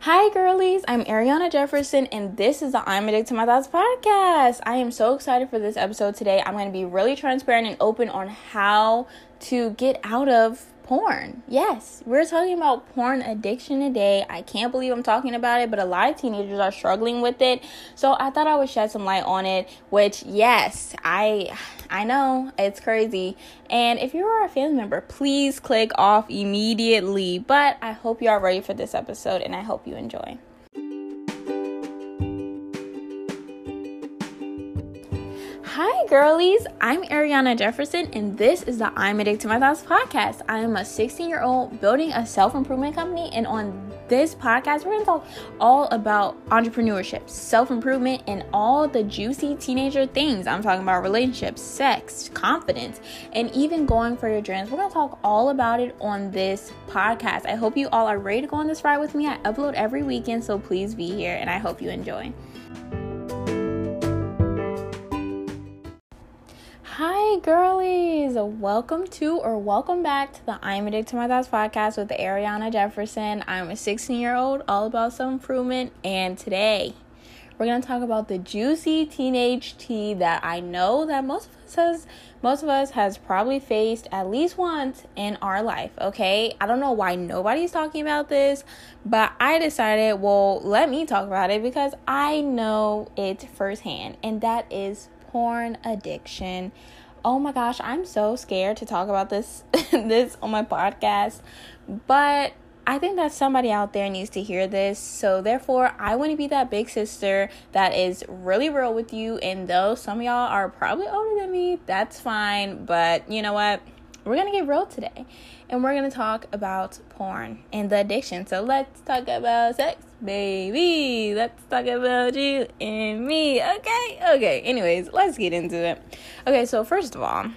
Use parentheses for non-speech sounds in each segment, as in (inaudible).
Hi, girlies. I'm Ariana Jefferson, and this is the I'm Addicted to My Thoughts podcast. I am so excited for this episode today. I'm going to be really transparent and open on how to get out of porn. Yes, we're talking about porn addiction today. I can't believe I'm talking about it, but a lot of teenagers are struggling with it. So I thought I would shed some light on it, which yes, I I know it's crazy. And if you are a family member, please click off immediately. But I hope you are ready for this episode and I hope you enjoy. Girlies. I'm Ariana Jefferson, and this is the I'm Addicted to My Thoughts podcast. I am a 16 year old building a self improvement company, and on this podcast, we're going to talk all about entrepreneurship, self improvement, and all the juicy teenager things. I'm talking about relationships, sex, confidence, and even going for your dreams. We're going to talk all about it on this podcast. I hope you all are ready to go on this ride with me. I upload every weekend, so please be here, and I hope you enjoy. Hi, girlies! Welcome to or welcome back to the I'm Addicted to My Thoughts podcast with Ariana Jefferson. I'm a 16 year old, all about self improvement, and today we're gonna talk about the juicy teenage tea that I know that most of us has most of us has probably faced at least once in our life. Okay, I don't know why nobody's talking about this, but I decided, well, let me talk about it because I know it firsthand, and that is porn addiction. Oh my gosh, I'm so scared to talk about this (laughs) this on my podcast, but I think that somebody out there needs to hear this. So therefore, I want to be that big sister that is really real with you and though some of y'all are probably older than me, that's fine, but you know what? We're to get real today. And we're to talk about porn and the addiction. So let's talk about sex baby. Let's talk about you and me. Okay, okay. Anyways, let's get into it. Okay, so first of all,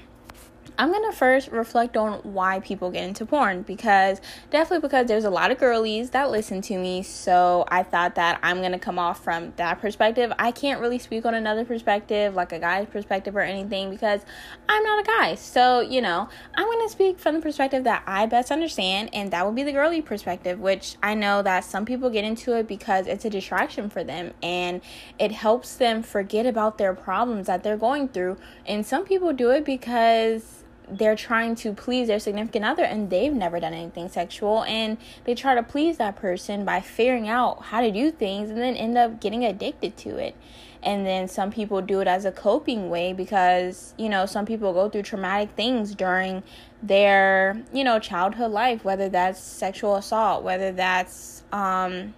I'm gonna first reflect on why people get into porn because definitely because there's a lot of girlies that listen to me, so I thought that I'm gonna come off from that perspective. I can't really speak on another perspective, like a guy's perspective or anything, because I'm not a guy. So, you know, I'm gonna speak from the perspective that I best understand, and that would be the girly perspective, which I know that some people get into it because it's a distraction for them and it helps them forget about their problems that they're going through. And some people do it because they're trying to please their significant other and they've never done anything sexual and they try to please that person by figuring out how to do things and then end up getting addicted to it. And then some people do it as a coping way because you know some people go through traumatic things during their you know childhood life whether that's sexual assault whether that's um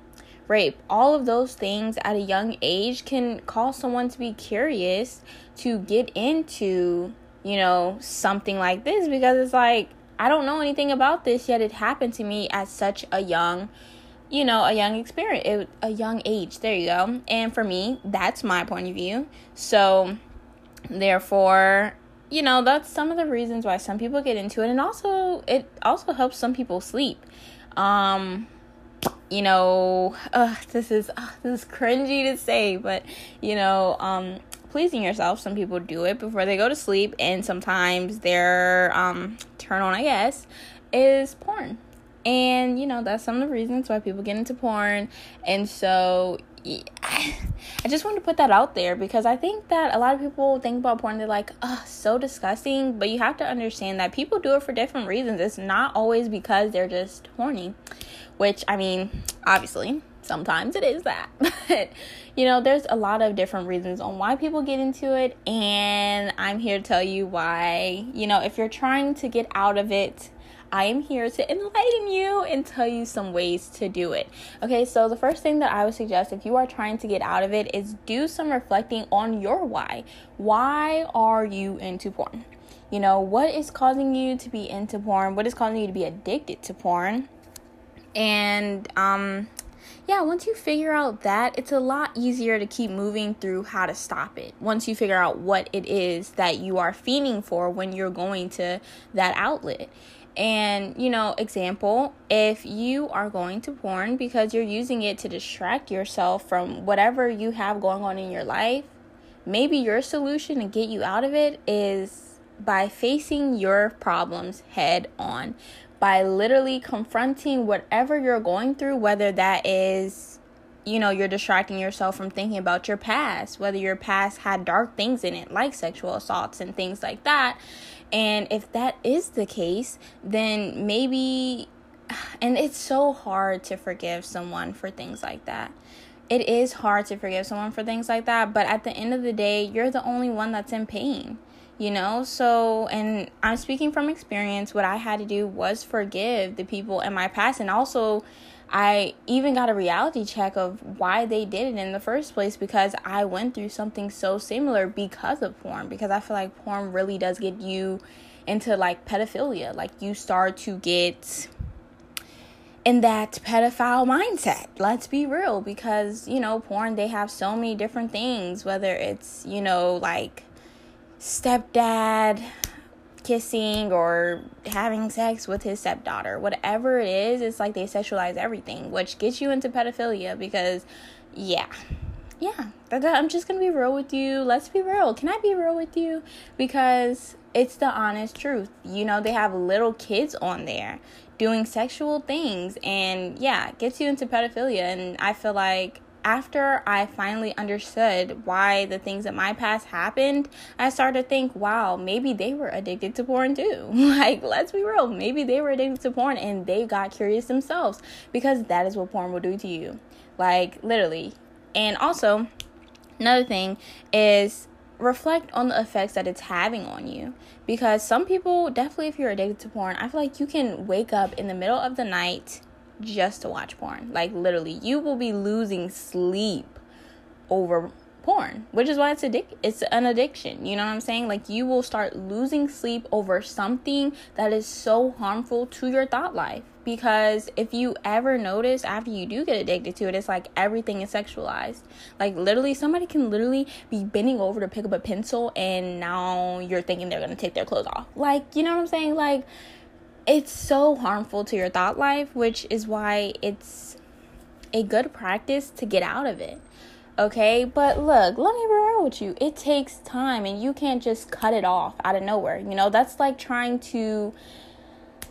rape. All of those things at a young age can cause someone to be curious to get into you know, something like this because it's like I don't know anything about this yet. It happened to me at such a young, you know, a young experience, a young age. There you go. And for me, that's my point of view. So, therefore, you know, that's some of the reasons why some people get into it, and also it also helps some people sleep. Um, you know, (laughs) uh, this is uh, this is cringy to say, but you know, um, pleasing yourself. Some people do it before they go to sleep, and sometimes their um, turn on, I guess, is porn. And you know, that's some of the reasons why people get into porn. And so, yeah, (laughs) I just wanted to put that out there because I think that a lot of people think about porn, they're like, oh, so disgusting. But you have to understand that people do it for different reasons. It's not always because they're just horny, which I mean, obviously, sometimes it is that. (laughs) But, you know, there's a lot of different reasons on why people get into it. And I'm here to tell you why, you know, if you're trying to get out of it, I am here to enlighten you and tell you some ways to do it. Okay, so the first thing that I would suggest if you are trying to get out of it is do some reflecting on your why. Why are you into porn? You know, what is causing you to be into porn? What is causing you to be addicted to porn? And um yeah, once you figure out that, it's a lot easier to keep moving through how to stop it. Once you figure out what it is that you are fiending for when you're going to that outlet. And, you know, example, if you are going to porn because you're using it to distract yourself from whatever you have going on in your life, maybe your solution to get you out of it is by facing your problems head on by literally confronting whatever you're going through, whether that is, you know, you're distracting yourself from thinking about your past, whether your past had dark things in it, like sexual assaults and things like that. And if that is the case, then maybe, and it's so hard to forgive someone for things like that. It is hard to forgive someone for things like that, but at the end of the day, you're the only one that's in pain you know? So and i'm speaking from experience. What i had to do was forgive the people in my past. And also i even got a reality check of why they did it in the first place because i went through something so similar because of porn. Because i feel like porn really does get you into like pedophilia. Like you start to get in that pedophile mindset. Let's be real. Because, you know, porn, they have so many different things, whether it's, you know, like stepdad kissing or having sex with his stepdaughter. Whatever it is, it's like they sexualize everything, which gets you into pedophilia because, yeah. Yeah, I'm just gonna be real with you. Let's be real. Can I be real with you? Because it's the honest truth. You know, they have little kids on there doing sexual things, and yeah, gets you into pedophilia. And I feel like after I finally understood why the things in my past happened, I started to think, wow, maybe they were addicted to porn too. (laughs) like, let's be real, maybe they were addicted to porn and they got curious themselves because that is what porn will do to you. Like, literally. And also, another thing is reflect on the effects that it's having on you because some people definitely if you're addicted to porn i feel like you can wake up in the middle of the night just to watch porn. Like literally, you will be losing sleep over porn, which is why it's addic- it's an addiction. You know what I'm saying? Like you will start losing sleep over something that is so harmful to your thought life. Because if you ever notice after you do get addicted to it, it's like everything is sexualized. Like literally, somebody can literally be bending over to pick up a pencil, and now you're thinking they're gonna take their clothes off. Like, you know what I'm saying? Like, it's so harmful to your thought life, which is why it's a good practice to get out of it. Okay, but look, let me be real with you. It takes time and you can't just cut it off out of nowhere. You know, that's like trying to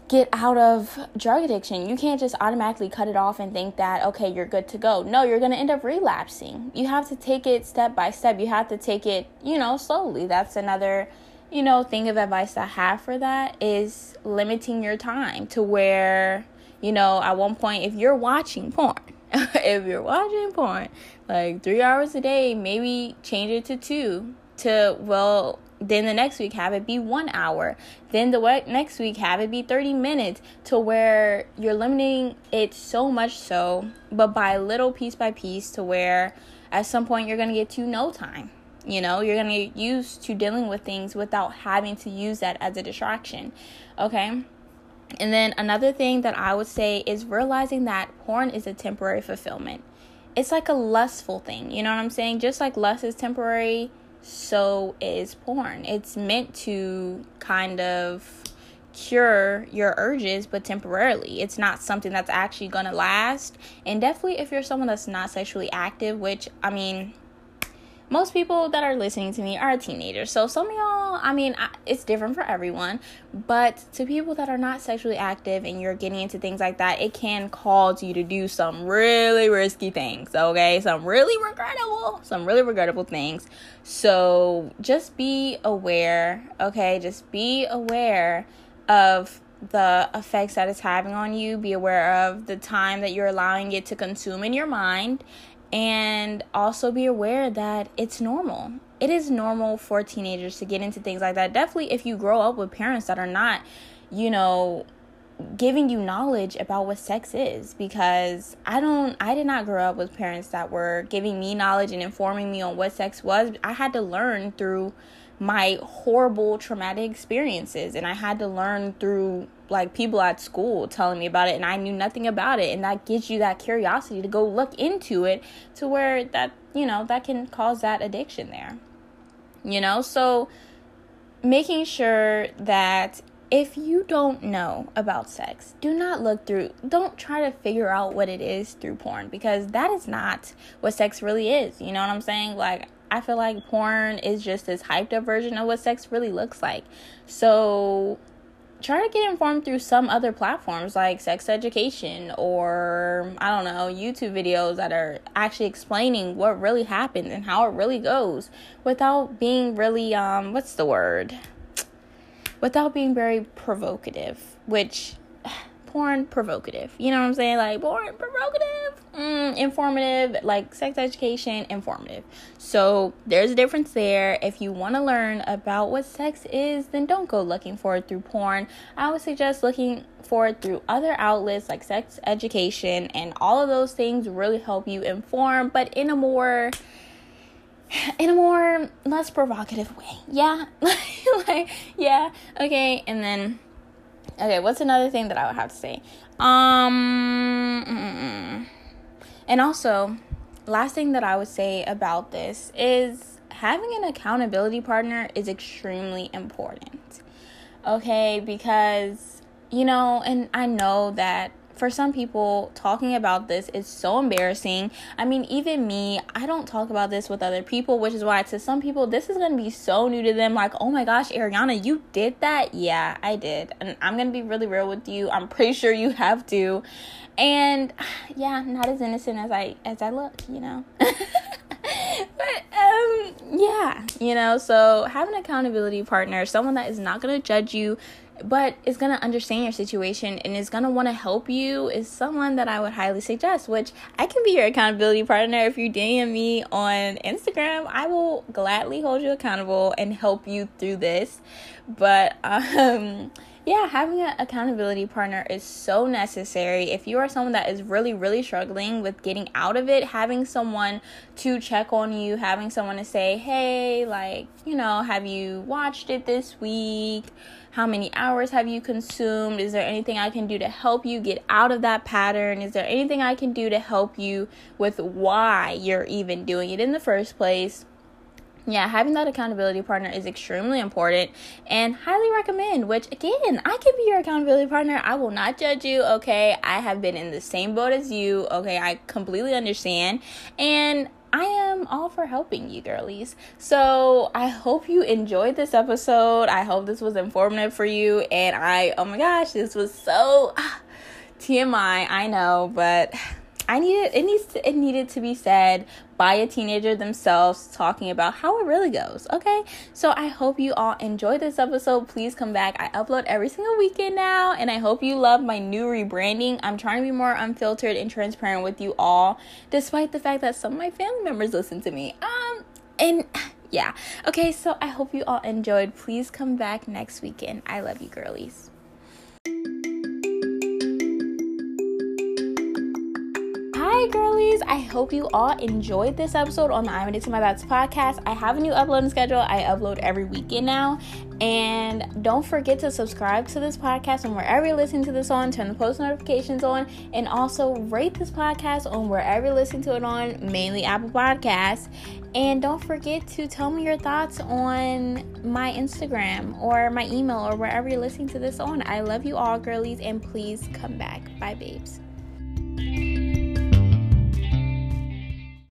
get out of drug addiction. You can't just automatically cut it off and think that, okay, you're good to go. No, you're going to end up relapsing. You have to take it step by step. You have to take it, you know, slowly. That's another you know, thing of advice I have for that is limiting your time to where, you know, at one point, if you're watching porn, (laughs) if you're watching porn, like three hours a day, maybe change it to two. To, well, then the next week have it be one hour. Then the next week have it be 30 minutes to where you're limiting it so much so, but by little piece by piece to where at some point you're to get to no time you know, you're going to get used to dealing with things without having to use that as a distraction. Okay? And then another thing that I would say is realizing that porn is a temporary fulfillment. It's like a lustful thing. You know what I'm saying? Just like lust is temporary, so is porn. It's meant to kind of cure your urges, but temporarily. It's not something that's actually to last. And definitely, if you're someone that's not sexually active, which I mean, most people that are listening to me are teenagers. So some of y'all, I mean, it's different for everyone, but to people that are not sexually active and you're getting into things like that, it can cause you to do some really risky things, okay? Some really regrettable, some really regrettable things. So just be aware, okay? Just be aware of the effects that it's having on you. Be aware of the time that you're allowing it to consume in your mind and also be aware that it's normal. It is normal for teenagers to get into things like that. Definitely, if you grow up with parents that are not, you know, giving you knowledge about what sex is because I don't I did not grow up with parents that were giving me knowledge and informing me on what sex was. I had to learn through my horrible traumatic experiences and I had to learn through like people at school telling me about it and I knew nothing about it and that gives you that curiosity to go look into it to where that you know that can cause that addiction there you know? So making sure that if you don't know about sex do not look through don't try to figure out what it is through porn because that is not what sex really is you know what i'm saying? Like I feel like porn is just this hyped up version of what sex really looks like. So try to get informed through some other platforms like sex education or I don't know, YouTube videos that are actually explaining what really happens and how it really goes without being really um what's the word? Without being very provocative, which (sighs) porn provocative. You know what I'm saying? Like porn provocative, mm, informative, like sex education informative. So there's a difference there. If you want to learn about what sex is, then don't go looking for it through porn. I would suggest looking for it through other outlets like sex education and all of those things really help you inform, but in a more in a more less provocative way. Yeah. (laughs) like yeah. Okay. And then Okay, what's another thing that I would have to say? Um, mm-mm. And also, last thing that I would say about this is having an accountability partner is extremely important. Okay, because you know, and I know that for some people, talking about this is so embarrassing. I mean, even me, I don't talk about this with other people, which is why to some people, this is going to be so new to them. Like, oh my gosh, Ariana, you did that? Yeah, I did. And I'm going to be really real with you. I'm pretty sure you have to. And (sighs) yeah, not as innocent as I as I look, you know. (laughs) but um yeah, you know, so have an accountability partner, someone that is not going to judge you but is going to understand your situation and is going to want to help you is someone that I would highly suggest, which I can be your accountability partner. If you DM me on Instagram, I will gladly hold you accountable and help you through this. But, (laughs) um, yeah, having an accountability partner is so necessary. If you are someone that is really, really struggling with getting out of it, having someone to check on you, having someone to say, hey, like, you know, have you watched it this week? How many hours have you consumed? Is there anything I can do to help you get out of that pattern? Is there anything I can do to help you with why you're even doing it in the first place? Yeah, having that accountability partner is extremely important and highly recommend. Which, again, I can be your accountability partner. I will not judge you, okay? I have been in the same boat as you, okay? I completely understand. And I am all for helping you, girlies. So I hope you enjoyed this episode. I hope this was informative for you. And I, oh my gosh, this was so ah, TMI, I know, but I needed it needs to, it needed to be said by a teenager themselves talking about how it really goes. Okay, so I hope you all enjoyed this episode. Please come back. I upload every single weekend now, and I hope you love my new rebranding. I'm trying to be more unfiltered and transparent with you all, despite the fact that some of my family members listen to me. Um, and (sighs) yeah, okay, so I hope you all enjoyed. Please come back next weekend. I love you, girlies. Hi, girlies. I hope you all enjoyed this episode on the I'm Addicted to My Thoughts podcast. I have a new uploading schedule. I upload every weekend now. And don't forget to subscribe to this podcast and wherever you're listening to this on, turn the post notifications on, and also rate this podcast on wherever you're listening to it on, mainly Apple Podcasts. And don't forget to tell me your thoughts on my Instagram or my email or wherever you're listening to this on. I love you all, girlies, and please come back. Bye, babes.